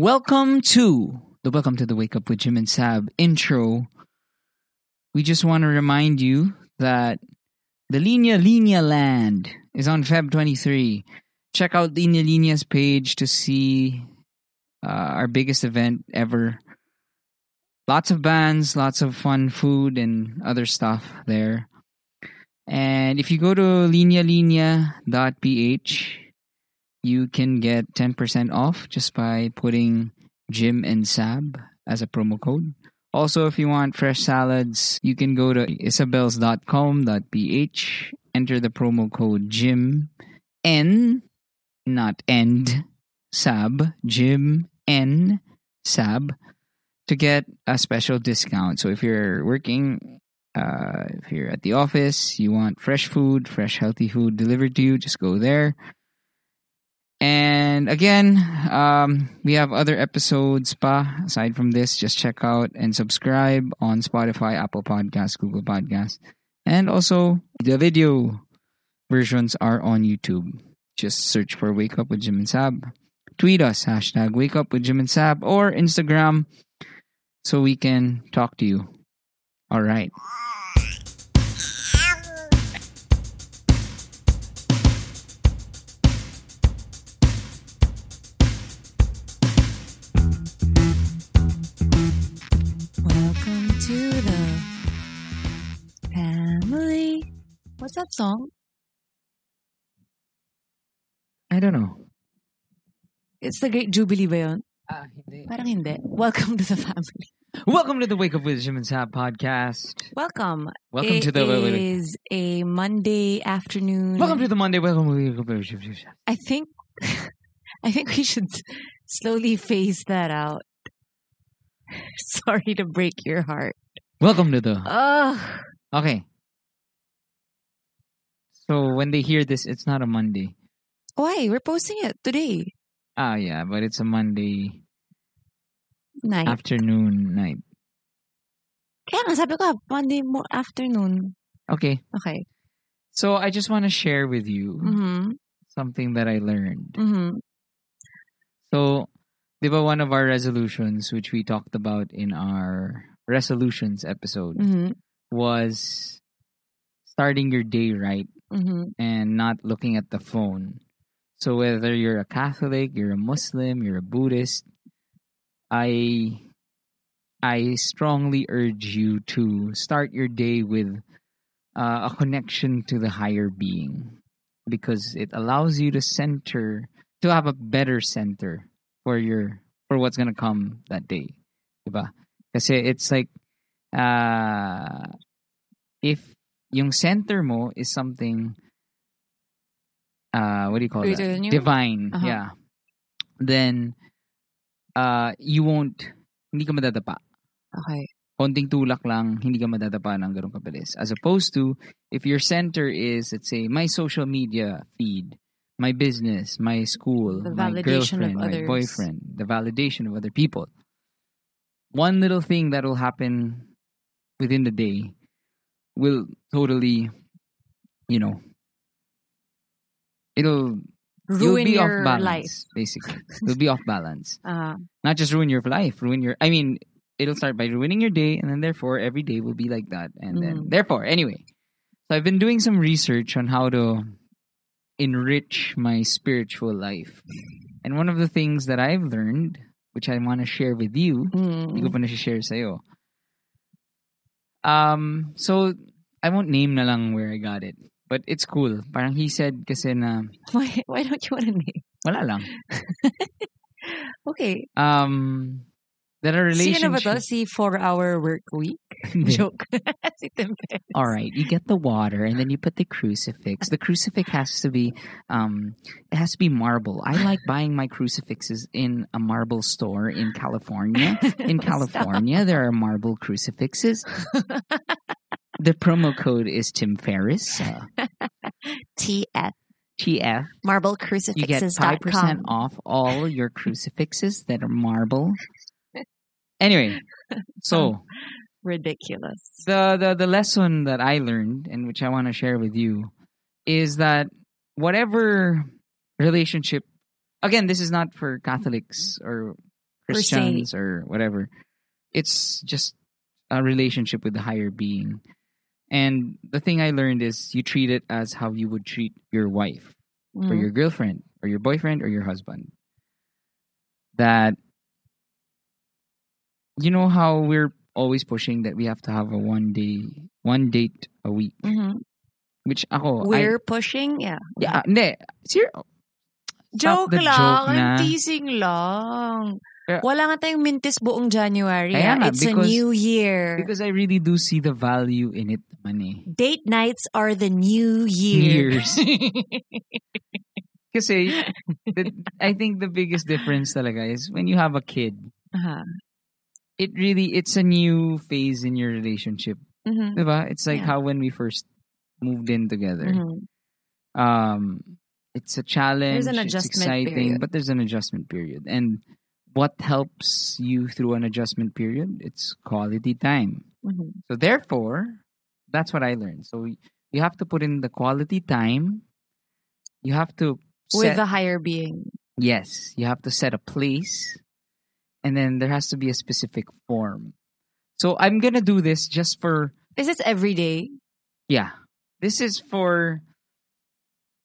Welcome to the Welcome to the Wake Up with Jim and Sab intro. We just want to remind you that the Linya Linya Land is on Feb 23. Check out Linya Linya's page to see uh, our biggest event ever. Lots of bands, lots of fun food and other stuff there. And if you go to linyalinya.ph, you can get 10% off just by putting Jim and Sab as a promo code. Also, if you want fresh salads, you can go to isabels.com.ph, enter the promo code Jim N, not end, Sab, Jim N, Sab, to get a special discount. So if you're working, uh, if you're at the office, you want fresh food, fresh healthy food delivered to you, just go there. And again, um, we have other episodes pa. Aside from this, just check out and subscribe on Spotify, Apple Podcasts, Google Podcasts. And also, the video versions are on YouTube. Just search for Wake Up with Jim and Sab. Tweet us, hashtag Wake Up with Jim and Sab, or Instagram so we can talk to you. All right. That song? I don't know. It's the Great Jubilee ba yun? Ah, hindi. Parang hindi. Welcome to the family. Welcome to the Wake Up with Jim and Sab podcast. Welcome. Welcome It to the is a Monday afternoon. Welcome to the Monday. Welcome to the Wake Up with Jim and Sab. I think I think we should slowly phase that out. Sorry to break your heart. Welcome to the Ugh. Okay. So when they hear this, it's not a Monday. Why? We're posting it today Ah, yeah, but it's a Monday night. afternoon night. Kaya nga sabi ko, Monday mo afternoon. Okay. Okay. So I just want to share with you Mm-hmm. something that I learned. Mm-hmm. So, di ba one of our resolutions, which we talked about in our resolutions episode, Mm-hmm. was starting your day right Mm-hmm. and not looking at the phone. So whether you're a Catholic, you're a Muslim, you're a Buddhist, I I strongly urge you to start your day with uh, a connection to the higher being because it allows you to center to have a better center for your for what's going to come that day. Diba? Kasi it's like uh if yung center mo is something uh what do you call you? Divine. Uh-huh. Yeah. Then uh you won't hindi ka madadapa. Okay. Konting tulak lang, hindi ka madadapa ng ganun kabilis. As opposed to, if your center is, let's say, my social media feed, my business, my school, The my girlfriend, my boyfriend, the validation of other people. One little thing that will happen within the day will totally, you know, it'll you'll Ruin be your off balance, life. basically. You'll be off balance. Uh, Not just ruin your life, ruin your. I mean, it'll start by ruining your day, and then therefore every day will be like that, and then Mhm. therefore anyway. So I've been doing some research on how to enrich my spiritual life, and one of the things that I've learned, which I want to share with you, hindi ko mm, pa na-share sa'yo. Um, so I won't name na lang where I got it, but it's cool. Parang he said kasi na why, why don't you want to name? wala lang. Okay. Um, that a Sino ba relationship. to? Si 4-hour work week? Joke. si All right, you get the water and then you put the crucifix. The crucifix has to be um it has to be marble. I like buying my crucifixes in a marble store in California. In California, there are marble crucifixes. The promo code is Tim Ferriss. Uh, TF. TF. Marble You get five percent off all your crucifixes that are marble. Anyway, so Ridiculous. the, the the lesson that I learned and which I want to share with you is that whatever relationship again this is not for Catholics or Christians or whatever. It's just a relationship with the higher being. And the thing I learned is you treat it as how you would treat your wife or Mm. your girlfriend or your boyfriend or your husband. That you know how we're always pushing that we have to have a one day one date a week. Mhm. Which ako We're pushing, yeah. yeah. Ser- Joke the lang. joke na. Teasing lang. Pero- Wala nga tayong mintis buong January. Kaya ah. nga, It's a new year. because I really do see the value in it naman eh. Date nights are the new year. Years. Kasi the, I think the biggest difference talaga is when you have a kid, uh-huh. it really it's a new phase in your relationship. Mhm. Diba? It's like Yeah. how when we first moved in together. Mhm. Um it's a challenge, There's an it's exciting, period. but there's an adjustment period. And what helps you through an adjustment period? It's quality time. Mhm. So therefore, that's what I learned. So you have to put in the quality time. You have to With the higher being. yes, you have to set a place, and then there has to be a specific form. So I'm gonna do this just for Is this every day? yeah. This is for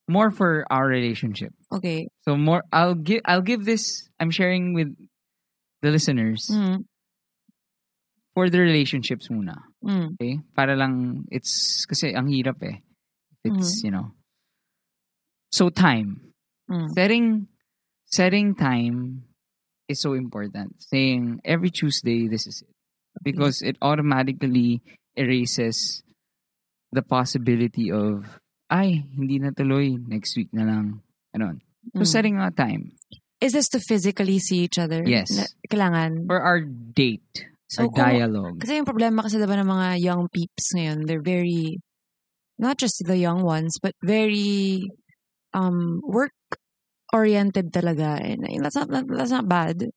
more for our relationship. Okay. So more, I'll give I'll give this. I'm sharing with the listeners Mhm. for the relationships muna. Mm. Okay? Para lang, it's, kasi ang hirap eh. It's, you know. So time. Mm. Setting, setting time is so important. Saying, every Tuesday, this is it. Because it automatically erases the possibility of, ay, hindi na tuloy, next week na lang. Ganon. So Mm. setting a time Is this to physically see each other? Yes. Na, kailangan. for our date, So our kung- dialogue. Kasi yung problema kasi diba ng mga young peeps ngayon, they're very, not just the young ones, but very um work-oriented talaga. And, and that's, not, that's not bad.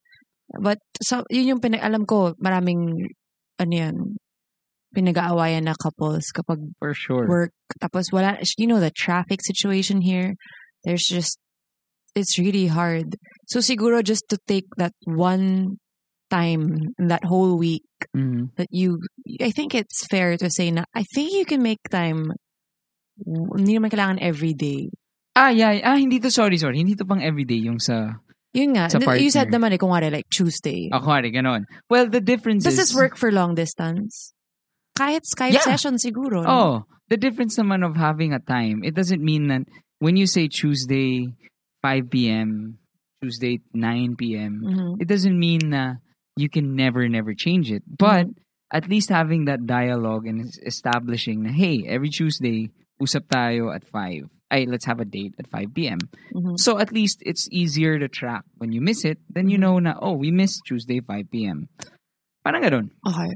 But so, yun yung pinag alam ko, maraming, ano yan, pinag-aawayan na couples kapag For sure. work. Tapos wala, you know, the traffic situation here, there's just, it's really hard. So siguro just to take that one time, that whole week, Mhm. that you, I think it's fair to say na, I think you can make time, hindi naman kailangan every day. Ah, yeah. Ah, hindi to, sorry, sorry. Hindi to pang everyday yung sa, Yun nga, Sa th- you said partner. naman eh, kung wari, like Tuesday. ako nga ganon. Well, the difference Does is... this work for long distance? Kahit Skype Yeah. session siguro. no? Oh, the difference naman of having a time, it doesn't mean that when you say Tuesday 5 p.m., Tuesday 9 p.m., Mhm. it doesn't mean na you can never, never change it. But Mm-hmm. at least having that dialogue and es- establishing na, hey, every Tuesday, usap tayo at 5. Ay, let's have a date at 5 p.m. Mhm. So at least it's easier to track. When you miss it, then you Mhm. know na, oh, we missed Tuesday 5 p.m. Parang ganun. Okay.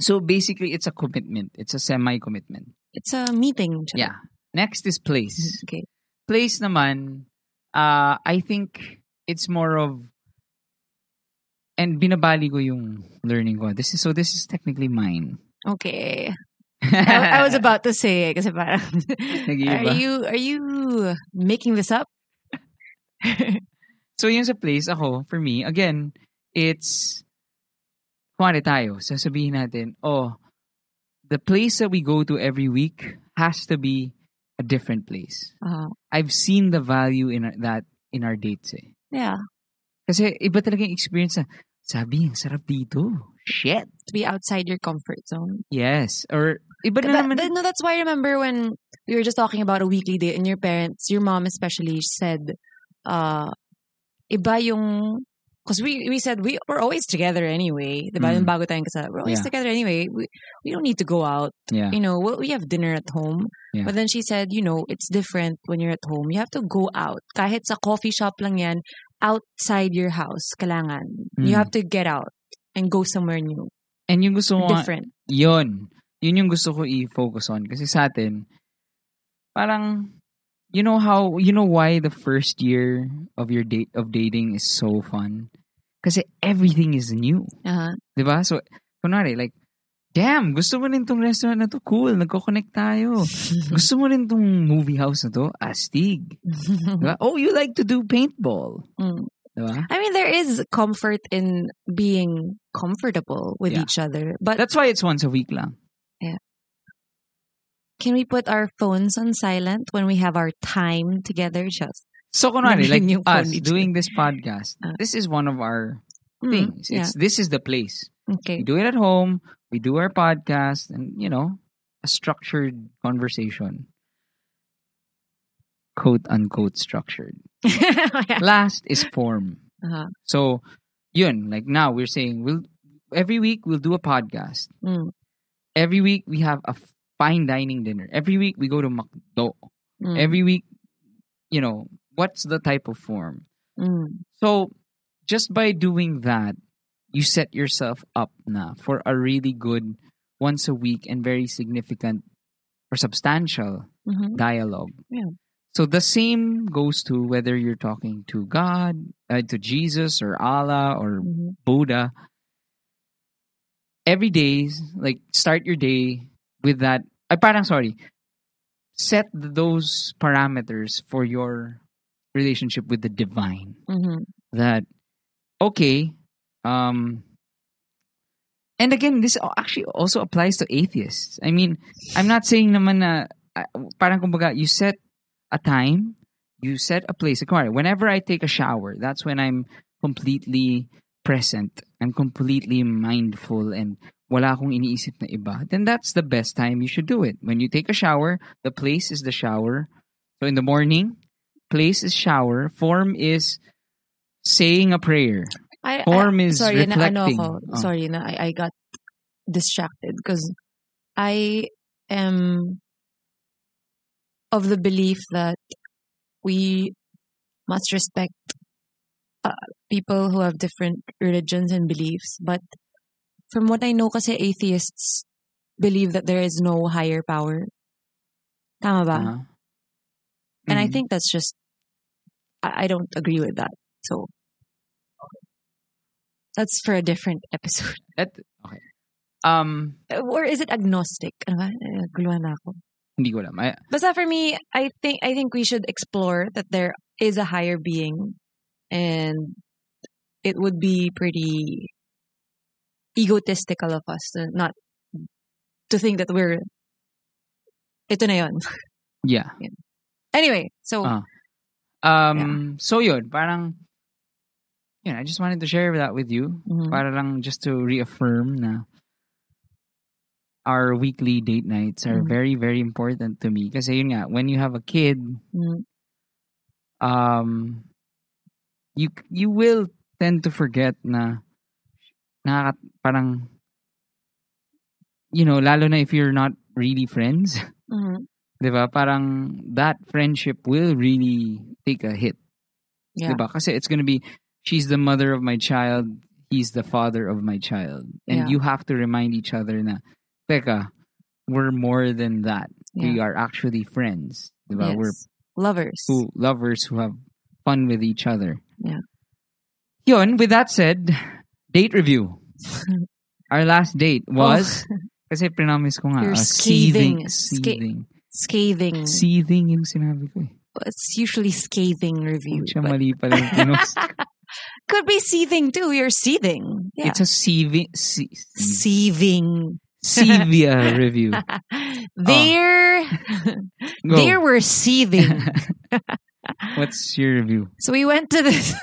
So basically, it's a commitment. It's a semi-commitment. It's a meeting. siya. Yeah. Next is place. Okay. Place naman, uh, I think it's more of, and binabali ko yung learning ko. This is, so this is technically mine. Okay. I, I was about to say kasi parang, are you, are you making this up? So yung sa place, ako, for me, again, it's, kuwari tayo, sasabihin natin, oh, the place that we go to every week has to be a different place. Uh, I've seen the value in our- that in our dates eh. yeah. Kasi iba talaga yung experience na, sabi, ang sarap dito. Shit. To be outside your comfort zone. Yes. Or, iba na naman. that- no, that's why I remember when we were just talking about a weekly date and your parents, your mom especially, said, uh, iba yung, because we, we said we, we're always together anyway. Diba? Mm. Yung bago tayong kasal. We're always Yeah. together anyway. We, we don't need to go out. yeah. You know, we we have dinner at home. Yeah. But then she said, you know, it's different when you're at home. You have to go out. Kahit sa coffee shop lang yan, outside your house, kailangan. You Mm. have to get out and go somewhere new. And yung gusto ko, Different. yun. Yun yung gusto ko i-focus on. Kasi sa atin, parang, you know how, you know why the first year of your date, of dating is so fun? Kasi everything is new. Uh-huh. Di ba? So, kunwari, like, damn, gusto mo rin tong restaurant na to? Cool, nagko-connect tayo. gusto mo rin tong movie house na to? Astig. Di ba? Oh, you like to do paintball. Mm. Diba? I mean, there is comfort in being comfortable with Yeah. each other, but That's why it's once a week lang. Can we put our phones on silent when we have our time together? Just So, kunwari, like Narinig yung phone us doing this podcast, Ah. this is one of our Mm, things. yeah. It's This is the place. Okay. We do it at home. We do our podcast and, you know, a structured conversation. Quote unquote structured. Yeah. Last is form. Uh-huh. So, yun, like now we're saying we'll every week we'll do a podcast. Mm, Every week we have a fine dining dinner. Every week we go to McDo. mm, Every week, you know, what's the type of form? mm. So, just by doing that, you set yourself up na for a really good once a week and very significant or substantial Mhm. dialogue. Yeah. So the same goes to whether you're talking to God, uh, to Jesus or Allah or Mhm. Buddha. Every day, like start your day with that. I parang sorry. Set those parameters for your relationship with the divine. Mhm. That okay, um, and again, this actually also applies to atheists. I mean, I'm not saying naman na parang kumbaga you set a time, you set a place. Like, whenever I take a shower, that's when I'm completely present. I'm completely mindful and wala akong iniisip na iba. Then that's the best time you should do it. When you take a shower, the place is the shower. So in the morning, place is shower. Form is saying a prayer. I, Form I, is sorry, na, ano reflecting. ako, Oh. sorry na I, I got distracted because I am of the belief that we must respect uh, people who have different religions and beliefs. But from what I know, kasi atheists believe that there is no higher power. Tama ba? Uh-huh. And I Mhm. think that's just, I, I don't agree with that. So, that's for a different episode. That, okay. Um, Or is it agnostic? Ano ba? Eh, Guluhan na ako. hindi ko alam. I, Basta for me, I think I think we should explore that there is a higher being, and it would be pretty egotistical of us to not to think that we're ito na yon. yeah. Anyway, so Ah. Um, so yun, parang, yun, I just wanted to share that with you. mhm. Para lang just to reaffirm na our weekly date nights are Mhm. very, very important to me. Kasi yun nga, when you have a kid, Mhm. um, you you will tend to forget na nakaka, parang, you know, lalo na if you're not really friends, Mhm. di ba? Parang that friendship will really take a hit. yeah, Diba? Kasi it's gonna be, she's the mother of my child, he's the father of my child. And Yeah. you have to remind each other na, teka, we're more than that. We are actually friends. Diba? Yes. We're lovers. who, lovers who have fun with each other. Yeah. Yun, with that said, date review. Our last date was, kasi promise ko nga, Oh. You're uh, seething, scathing. Sca- seething. Scathing. Seething yung sinabi ko eh. It's usually scathing review. Siya but mali pala yung could be seething too. You're seething. Yeah. It's a seething, se- seething. Sevia review. There, Go. there were seething. What's your review? so we went to this.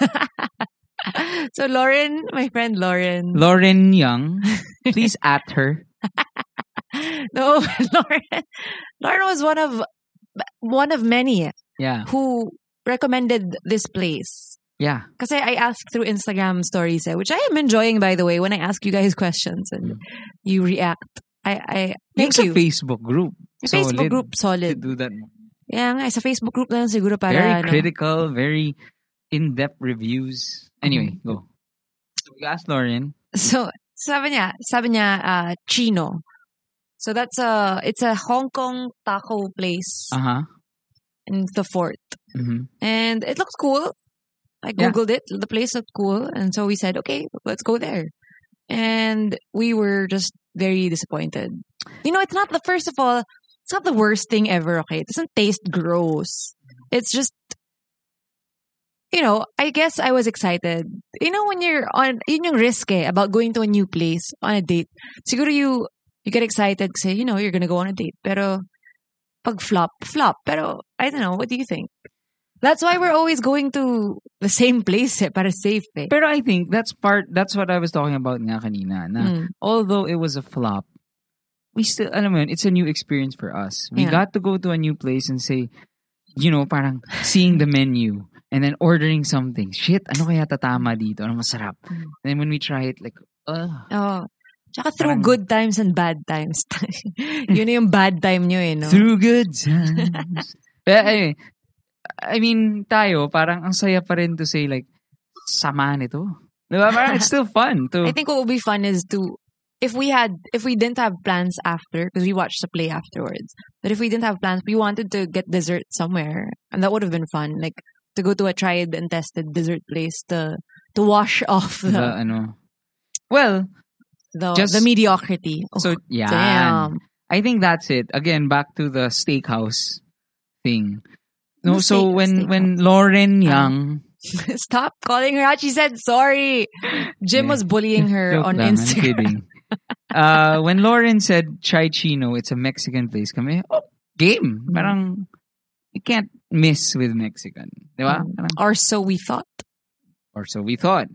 so Lauren, my friend Lauren. Lauren Young. Please at her. no, Lauren. Lauren was one of one of many Yeah. who recommended this place. Yeah. Kasi I asked through Instagram stories, eh, which I am enjoying, by the way, when I ask you guys questions and you react. I, I thank you. Facebook group. Yung Facebook Solid group, To solid. do that. Yeah, nga, sa Facebook group na siguro para, Very ano. critical, very in-depth reviews. Anyway, Mm-hmm. go. So we asked Lauren. So, sabi niya, sabi niya, uh, Chino. So that's a, it's a Hong Kong taco place Uh-huh. in the fort. hmm And it looks cool. I Yeah. Googled it. The place looked cool. And so we said, okay, let's go there. And we were just very disappointed. You know, it's not the, first of all, it's not the worst thing ever, okay? It doesn't taste gross. It's just, you know, I guess I was excited. You know, when you're on, yun yung risk eh, about going to a new place on a date. Siguro you, you get excited kasi, you know, you're gonna go on a date. Pero, pag flop, flop. Pero, I don't know, what do you think? That's why we're always going to the same place eh, para safe eh. Pero I think that's part, that's what I was talking about nga kanina. Na Mm. although it was a flop, we still, alam mo yun, it's a new experience for us. We Yeah. got to go to a new place and say, you know, parang seeing the menu and then ordering something. Shit, ano kaya tatama dito? Ano masarap? Mm. And then when we try it, like, uh, Oh. Tsaka through Parang- good times and bad times. Yun na yung bad time nyo eh, no? through good times. Pero, anyway, I mean, tayo, parang ang saya pa rin to say, like, sama nito. Diba? Parang it's still fun to, I think what would be fun is to if we had if we didn't have plans after because we watched the play afterwards. But if we didn't have plans, we wanted to get dessert somewhere, and that would have been fun. Like to go to a tried and tested dessert place to to wash off the the, ano. Well, the, just- the mediocrity. Oh, so, yeah. damn. I think that's it. Again, back to the steakhouse thing. No, No so when when Lauren Ah. Young, Stop calling her out. She said sorry. Jim Yeah. was bullying her on lang, Instagram. uh, when Lauren said Chai Chino, it's a Mexican place. Kami, oh, game. Mm. Parang, you can't miss with Mexican. Di ba? Mm. Parang, Or so we thought. or so we thought.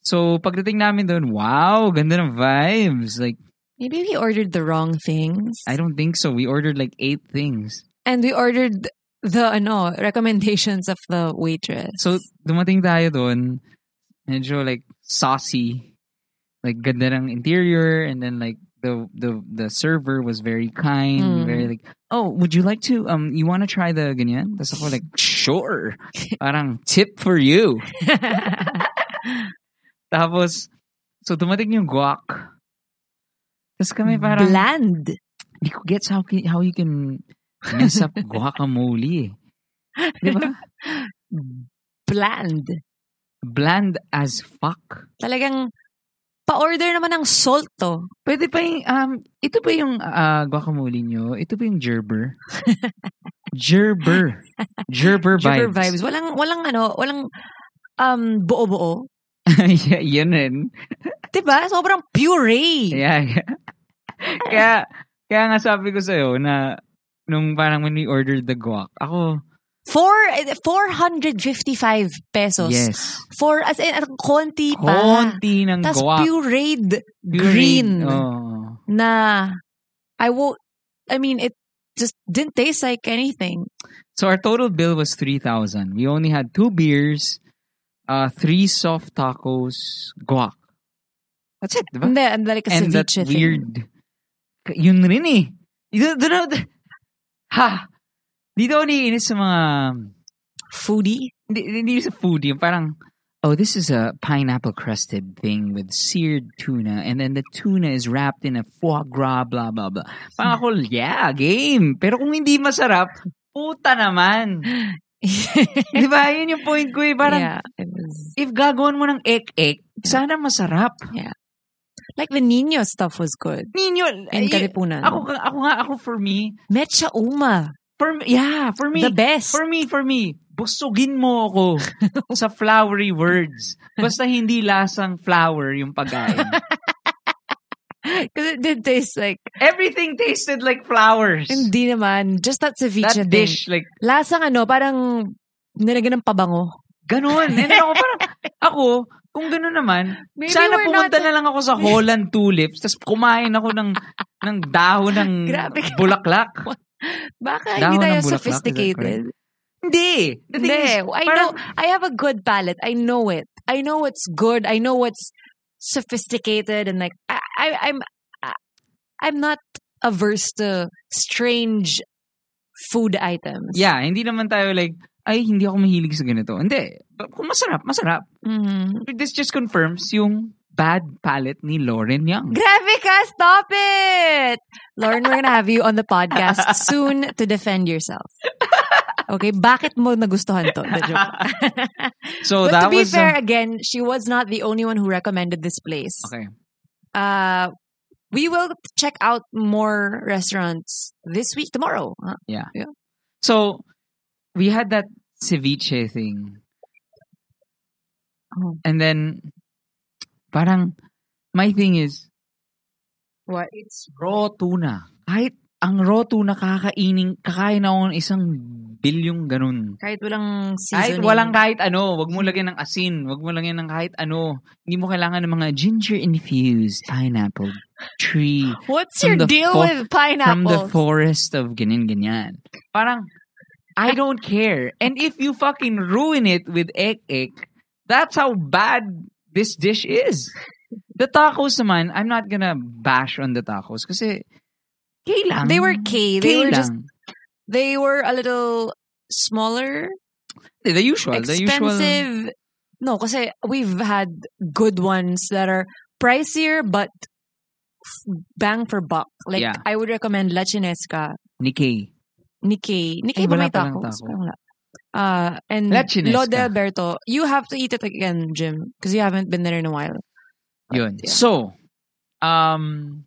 So, pagdating namin doon, wow, ganda ng vibes. Like, Maybe we ordered the wrong things. I don't think so. We ordered like eight things. And we ordered the ano recommendations of the waitress. So, dumating tayo doon, medyo like saucy. Like, ganda ng interior. And then like, the, the, the server was very kind. Mm. Very like, oh, would you like to, um, you want to try the ganyan? Tapos ako like, sure. Parang tip for you. Tapos, so dumating yung guac. Tapos kami parang, bland. Hindi ko gets how, can- how you can mess up guacamole. eh. Di ba? Bland. Bland as fuck. Talagang pa-order naman ng salt to. Pwede pa yung, um, ito ba yung ah, guacamole nyo? Ito ba yung gerber? gerber. Gerber vibes. Sugar vibes. Walang walang ano, walang um buo-buo. yeah, yun rin. 'Di ba? Sobrang puree. Yeah, yeah. kaya, kaya nga sabi ko sa'yo na nung parang when we ordered the guac, ako, Four, 455 pesos. yes. For, as in, konti pa. Konti ng Tapos guac. pureed Pureed. green Oh. na I won't, I mean, it just didn't taste like anything. So our total bill was 3,000. We only had two beers, uh, three soft tacos, guac. That's it, diba? Hindi, and like a And that ceviche thing. weird. Yun rin eh. Dito, dito, ha! Dito ako naiinis sa mga, Foodie. hindi, hindi sa foodie, parang, oh, this is a pineapple crusted thing with seared tuna, and then the tuna is wrapped in a foie gras, blah, blah, blah. Parang ako, yeah, game. Pero kung hindi masarap, puta naman. Di ba? Yun yung point ko eh. Parang, yeah, it was if gagawin mo ng ek-ek, sana masarap. like the Nino stuff was good Ninyo, in eh, Kalipunan. ako, ako nga, ako for me, Mecha Uma, for me, yeah, for me, the best. for me, for me, busugin mo ako sa flowery words. Basta hindi lasang flower yung pagkain. Because it did taste like, Everything tasted like flowers. hindi naman, just that ceviche That thing. dish, like, Lasang ano, parang nilagyan ng pabango. ganun. And ako parang, ako, kung ganun naman, Maybe sana pumunta not- na lang ako sa Holland Tulips, tapos kumain ako ng, ng dahon ng Grabe bulaklak. Baka Dahon hindi tayo sophisticated. Hindi. Hindi. is, I parang- know, I have a good palate. I know it. I know what's good. I know what's sophisticated and like, I, I, I'm, I, I'm not averse to strange food items. Yeah, hindi naman tayo like, ay, hindi ako mahilig sa ganito. Hindi. Kung masarap, masarap. Mhm. This just confirms yung bad palate ni Lauren Young. Grabe ka! Stop it! Lauren, we're gonna have you on the podcast soon to defend yourself. Okay, bakit mo nagustuhan to? The joke. So but that to be was... fair, again, she was not the only one who recommended this place. okay. Uh, we will check out more restaurants this week, tomorrow. huh? So, we had that ceviche thing. Oh. And then, parang, my thing is, What? it's raw tuna. Kahit ang raw tuna kakaining, kakain ako ng isang bilyong ganun. Kahit walang Kahit seasoning. walang kahit ano, wag mo lagyan ng asin, wag mo lagyan ng kahit ano. Hindi mo kailangan ng mga ginger infused pineapple tree What's your deal fo- with from the pineapples? forest of ganyan ganyan. Parang I don't care. And if you fucking ruin it with egg egg, that's how bad this dish is. The tacos naman, I'm not gonna bash on the tacos kasi K lang. They were K. They K were just they were a little smaller, the usual, the usual. expensive. No, kasi we've had good ones that are pricier but bang for buck. Like Yeah. I would recommend La Chinesca, Nikkei. Nikkei. Ay, Nikkei ba wala may tacos? taco. Wala. Uh, and La Chinesca. Lo de Alberto, you have to eat it again, Jim, because you haven't been there in a while. Yun. yeah. So, um,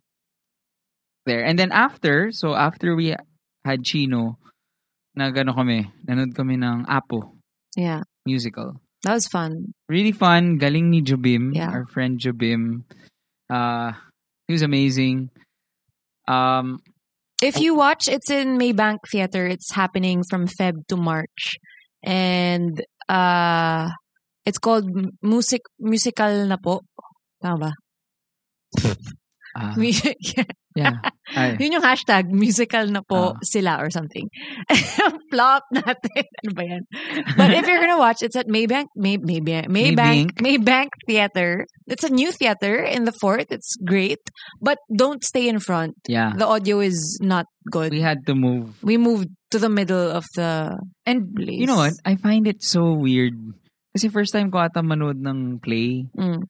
there. And then after, so after we had Chino, nagano kami, nanood kami ng Apo Yeah, musical. that was fun. Really fun. Galing ni Jobim, Yeah. our friend Jobim. Uh, he was amazing. Um, If you watch, it's in Maybank Theater. It's happening from Feb to March, and uh, it's called music musical na po. Tama ba? ah, Mu- yeah. Ay. Yun yung hashtag, musical na po Ah. sila or something. Flop natin. Ano ba yan? But if you're gonna watch, it's at Maybank, May, Maybank, Maybank, Maybank Theater. It's a new theater in the fort. It's great. But don't stay in front. Yeah. The audio is not good. We had to move. We moved to the middle of the And place. you know what? I find it so weird. Kasi first time ko ata manood ng play. Mm.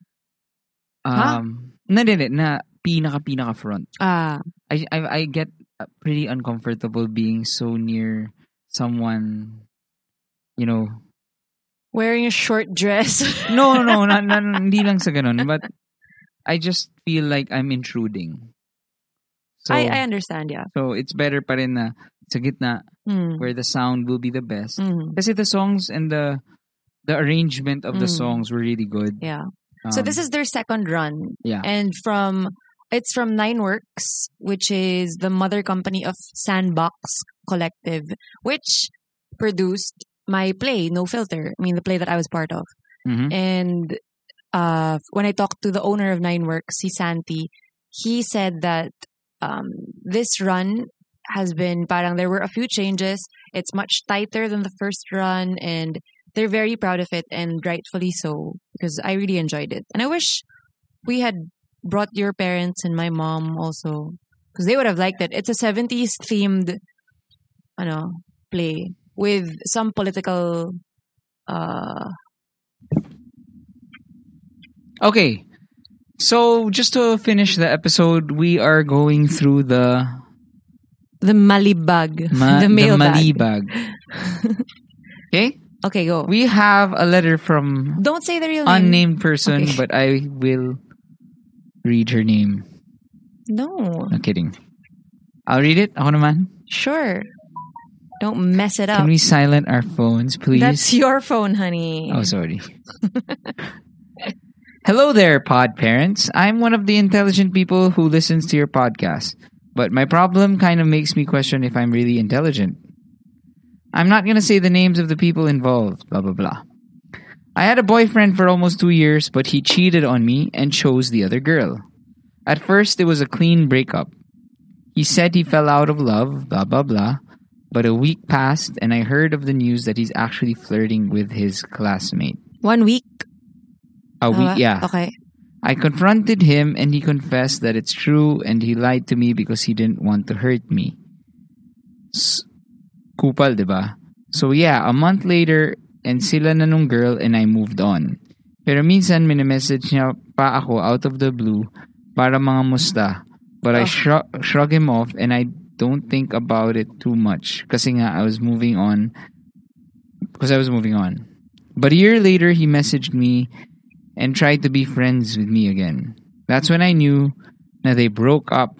Um, na, na, na pinaka-pinaka front. Ah, I, I I get pretty uncomfortable being so near someone, you know. wearing a short dress. No, no, na, na, hindi lang sa ganun, but I just feel like I'm intruding. So, I, I understand, yeah. so it's better pa rin na sa gitna Mm. where the sound will be the best. Mm. Kasi the songs and the the arrangement of the Mm. songs were really good. Yeah. so Um, this is their second run. yeah. And from it's from Nine Works, which is the mother company of Sandbox Collective, which produced my play, No Filter. I mean the play that I was part of. Mhm. And uh, when I talked to the owner of Nine Works, si Santi, he said that um, this run has been parang there were a few changes. It's much tighter than the first run, and they're very proud of it, and rightfully so because I really enjoyed it. And I wish we had brought your parents and my mom also because they would have liked it. It's a 70s themed, ano, play with some political uh Okay. So just to finish the episode, we are going through the The Malibag. ma- the mailbag. Malibag. okay? Okay, go. We have a letter from Don't say the real name. unnamed person, Okay. but I will read her name. No. No kidding. I'll read it. Ako naman. Sure. Don't mess it up. Can we silent our phones, please? That's your phone, honey. Oh, sorry. Hello there, pod parents. I'm one of the intelligent people who listens to your podcast, but my problem kind of makes me question if I'm really intelligent. I'm not going to say the names of the people involved, blah, blah, blah. I had a boyfriend for almost two years, but he cheated on me and chose the other girl. At first, it was a clean breakup. He said he fell out of love, blah, blah, blah. But a week passed, and I heard of the news that he's actually flirting with his classmate. One week. A Tama? week, yeah. Okay. I confronted him, and he confessed that it's true, and he lied to me because he didn't want to hurt me. S- Kupal, diba? So yeah, a month later, and sila na nung girl, and I moved on. Pero minsan, minimessage niya pa ako out of the blue para mga musta. But I Oh. shrug, shrug him off, and I don't think about it too much. Kasi nga, I was moving on. Because I was moving on. But a year later, he messaged me and tried to be friends with me again. That's when I knew that they broke up.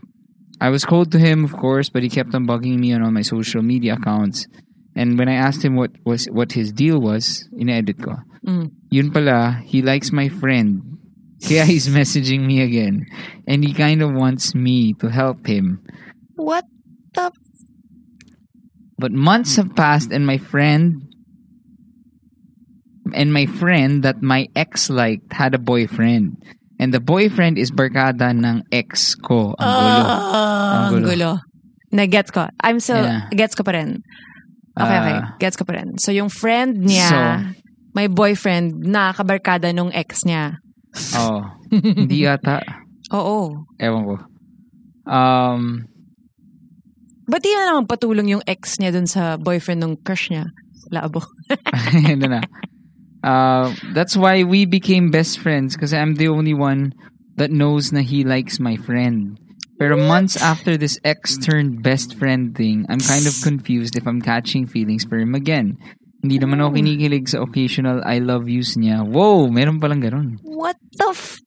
I was cold to him, of course, but he kept on bugging me on all my social media accounts. And when I asked him what was what his deal was, in-edit ko. Mm. Yun pala, he likes my friend. Kaya he's messaging me again. And he kind of wants me to help him. What the? But months have passed and my friend and my friend that my ex liked had a boyfriend. And the boyfriend is barkada ng ex ko. Ang gulo. Ah, Ang gulo. gulo. Na-gets ko. I'm so, Yeah. gets ko pa rin. Okay, okay. Ah. Gets ko pa rin. So, yung friend niya, So- may boyfriend na kabarkada nung ex niya. Oh. Hindi yata. Oo. Ewan ko. Um, Ba't di na naman patulong yung ex niya dun sa boyfriend ng crush niya? Labo. Ano na. Uh, that's why we became best friends because I'm the only one that knows na he likes my friend. Pero months after this ex turned best friend thing, I'm kind of confused if I'm catching feelings for him again. Hindi naman ako kinikilig sa occasional I love yous niya. Whoa, meron palang ganun. What the f...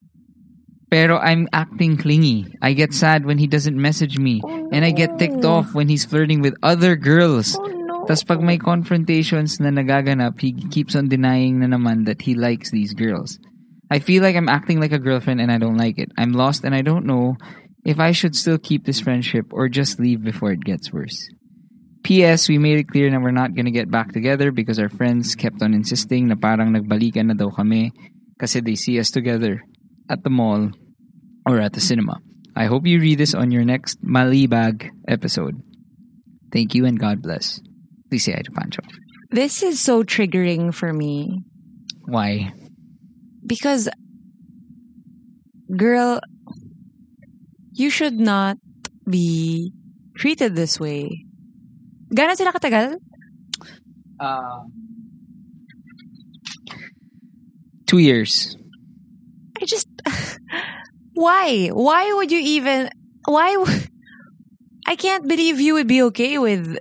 Pero I'm acting clingy. I get sad when he doesn't message me. And I get ticked off when he's flirting with other girls. Oh no. Tapos pag may confrontations na nagaganap, he keeps on denying na naman that he likes these girls. I feel like I'm acting like a girlfriend and I don't like it. I'm lost and I don't know if I should still keep this friendship or just leave before it gets worse. P.S. We made it clear na we're not gonna get back together because our friends kept on insisting na parang nagbalikan na daw kami kasi they see us together at the mall or at the cinema. I hope you read this on your next Malibag episode. Thank you and God bless. Please say hi to Pancho. This is so triggering for me. Why? Because, girl, you should not be treated this way. Gano'n sila katagal? Uh, two years. I just, why? Why would you even, why, I can't believe you would be okay with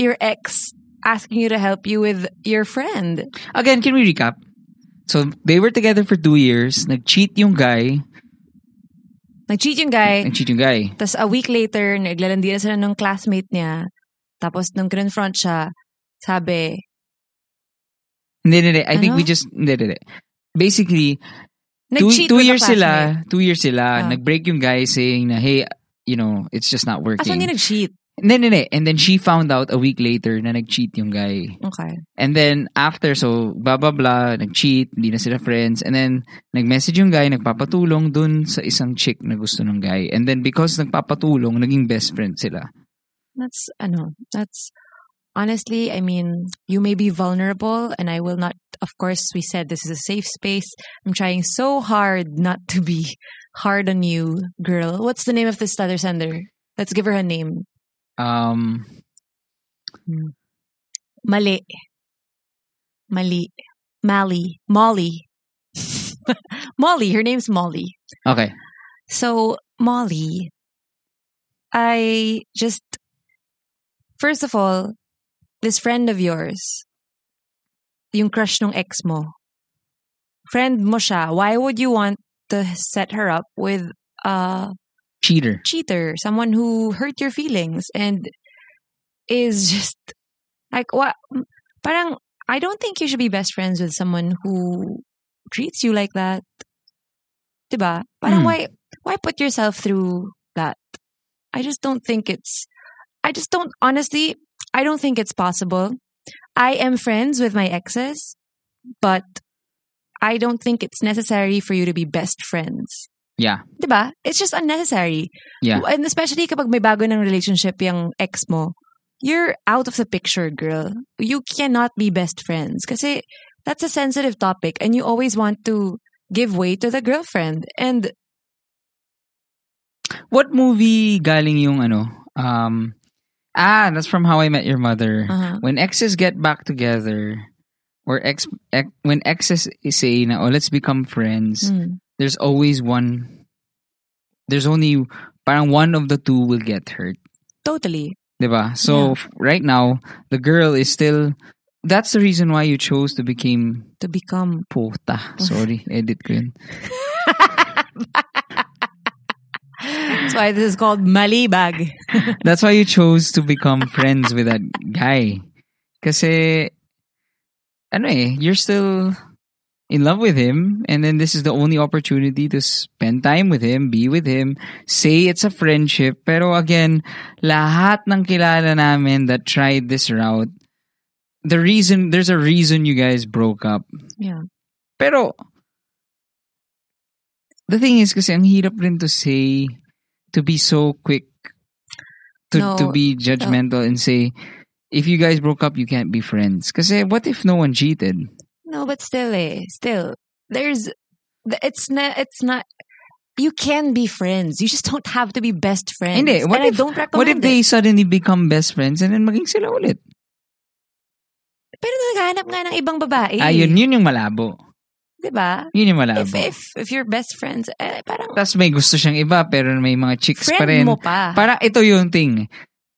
your ex asking you to help you with your friend. Again, can we recap? So they were together for two years. Nag-cheat yung guy. Nag-cheat yung guy, Nag-cheat yung guy. Tapos a week later, naglalandi na sila ng classmate niya. Tapos nung confront siya, sabi, Hindi, hindi, hindi. I think Ano? we just, hindi, hindi, hindi. Basically, two, nag-cheat two a years sila, two years sila, Ah. nag-break yung guy saying na, hey, you know, it's just not working. hindi nag-cheat? Hindi, hindi. And then she found out a week later na nag-cheat yung guy. Okay. And then after, so blah blah blah, nag-cheat, hindi na sila friends. And then nag-message yung guy, nagpapatulong dun sa isang chick na gusto ng guy. And then because nagpapatulong, naging best friend sila. That's, ano, that's, honestly, I mean, you may be vulnerable and I will not, of course, we said this is a safe space. I'm trying so hard not to be hard on you, girl. What's the name of this letter sender? Let's give her a name. Um, Mali. Mali. Mali. Molly. Molly. Her name's Molly. okay. So, Molly, I just, first of all, this friend of yours, yung crush nung ex mo, friend mo siya, why would you want to set her up with a Cheater. cheater, someone who hurt your feelings and is just like what parang I don't think you should be best friends with someone who treats you like that. Diba? Parang Hmm. why why put yourself through that? I just don't think it's I just don't honestly I don't think it's possible. I am friends with my exes, but I don't think it's necessary for you to be best friends. Yeah. 'Di ba? It's just unnecessary. Yeah. And especially kapag may bago ng relationship yung ex mo, you're out of the picture, girl. You cannot be best friends kasi that's a sensitive topic and you always want to give way to the girlfriend. And What movie galing yung ano? Um, ah, that's from How I Met Your Mother. uh, When exes get back together, or ex, ex when exes say na, oh, let's become friends, mm, there's always one, there's only, parang one of the two will get hurt. totally. Diba? So, f- right now, the girl is still, that's the reason why you chose to become To become puta. Sorry, edit ko yun. That's why this is called Malibag. That's why you chose to become friends with that guy. Kasi, ano eh, you're still, in love with him and then this is the only opportunity to spend time with him, be with him, say it's a friendship. Pero again, lahat ng kilala namin that tried this route, the reason, there's a reason you guys broke up. Yeah. Pero, the thing is kasi ang hirap rin to say, to be so quick, to, No, to be uh, judgmental and say, if you guys broke up, you can't be friends. Kasi what if no one cheated? No, but still, eh, still, there's, it's not, it's not. You can be friends. You just don't have to be best friends. Hindi, what and if- I don't recommend What if it. they suddenly become best friends and then maging sila ulit? Pero naghahanap nga ng ibang babae. Ah, yun, yun yung malabo. Diba? Yun yung malabo. If, if, if you're best friends, eh, parang Tapos may gusto siyang iba pero may mga chicks pa rin. friend mo pa. Para ito yung thing.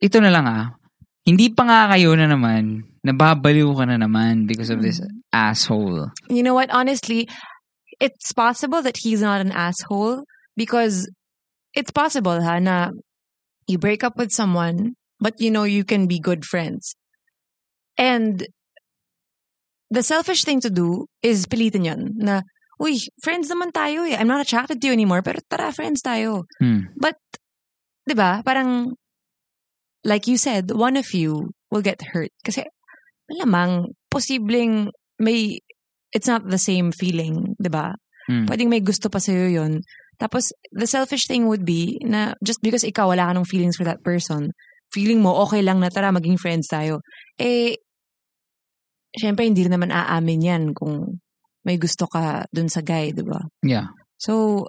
Ito na lang ah. Hindi pa nga kayo na naman, nababaliw ka na naman because of this Mm. asshole. You know what? Honestly, it's possible that he's not an asshole because it's possible ha, na you break up with someone, but you know you can be good friends. And the selfish thing to do is pilitin yun na, uy, friends naman tayo eh. I'm not attracted to you anymore, pero tara, friends tayo. Hmm. But, di ba, parang, like you said, one of you will get hurt. Kasi, malamang, posibleng may, it's not the same feeling, di ba? Hmm. Pwedeng may gusto pa sa'yo yun. Tapos, the selfish thing would be na just because ikaw wala ka ng feelings for that person, feeling mo okay lang na tara maging friends tayo. Eh, syempre hindi naman aamin yan kung may gusto ka dun sa guy, di ba? Yeah. So,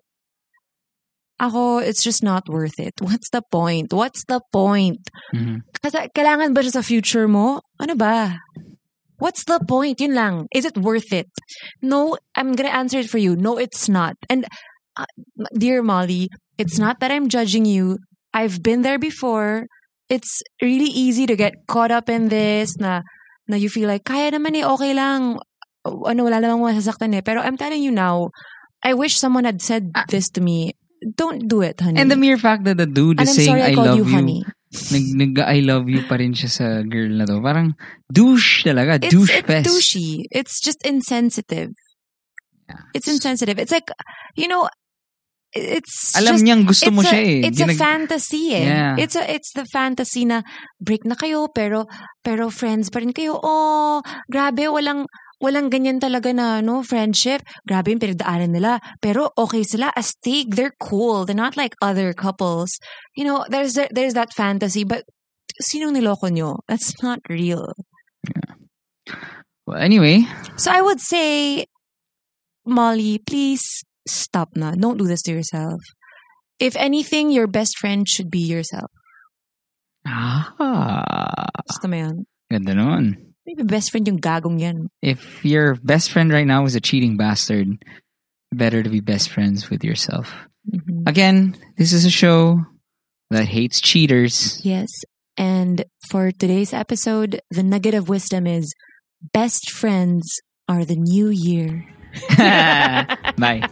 ako, it's just not worth it. What's the point? What's the point? Mhm. Kasi kailangan ba siya sa future mo? Ano ba? What's the point? Yun lang. Is it worth it? No, I'm gonna answer it for you. No, it's not. And, uh, dear Molly, it's not that I'm judging you. I've been there before. It's really easy to get caught up in this na, na you feel like, kaya naman eh, okay lang. Ano, wala namang masasaktan eh. Pero I'm telling you now, I wish someone had said Ah. this to me. Don't do it, honey. And the mere fact that the dude is I'm saying, sorry I I love you you, honey. nag, nag, I love you pa rin siya sa girl na to. Parang douche talaga. it's, douche it's fest. douchey. It's just insensitive. Yeah. It's insensitive. It's like, you know, it's Alam just, niyang gusto it's mo a, siya eh. It's a Ginag- fantasy eh. Yeah. It's a it's the fantasy na break na kayo pero pero friends pa rin kayo. Oh, grabe walang walang ganyan talaga na no friendship. Grabe yung pinagdaanan nila. Pero okay sila astig. They're cool. They're not like other couples. You know, there's there's that fantasy but sino niloko nyo? That's not real. Well, anyway, So I would say, Molly, please stop na. Don't do this to yourself. If anything, your best friend should be yourself. ah, Gusto mo yun? ganda naman. Maybe best friend yung gagong yan. If your best friend right now is a cheating bastard, better to be best friends with yourself. Mhm. Again, this is a show that hates cheaters. Yes. And for today's episode, the nugget of wisdom is best friends are the new year. Bye.